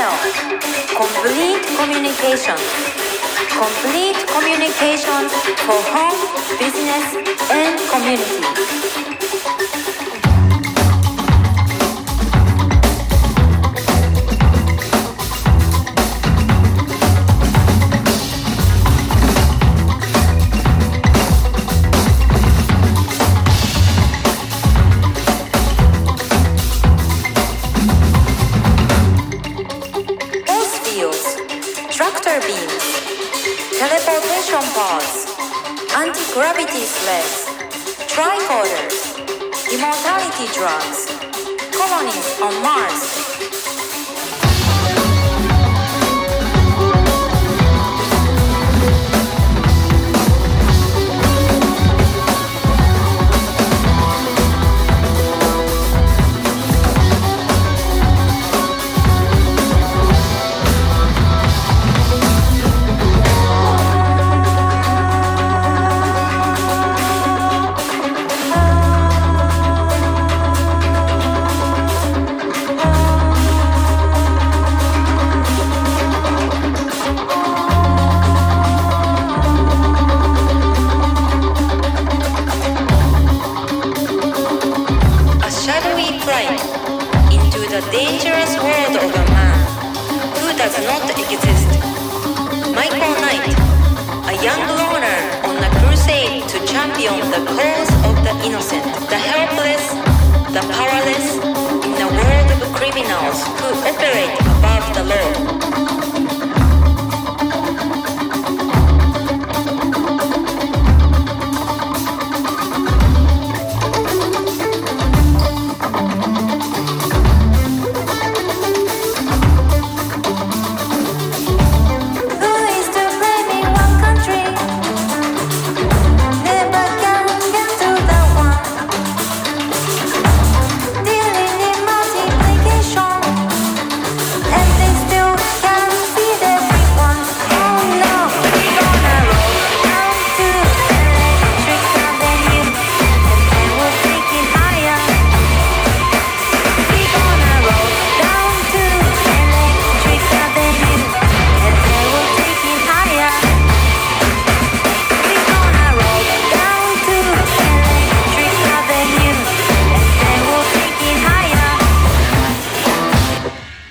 Complete communication. Complete communication for home, business, and community. Tractor beams, teleportation pods, anti-gravity sleds, tricorders, immortality drugs, colonies on Mars. The dangerous world of a man who does not exist. Michael Knight, a young loner on a crusade to champion the cause of the innocent, the helpless, the powerless, in a world of criminals who operate above the law.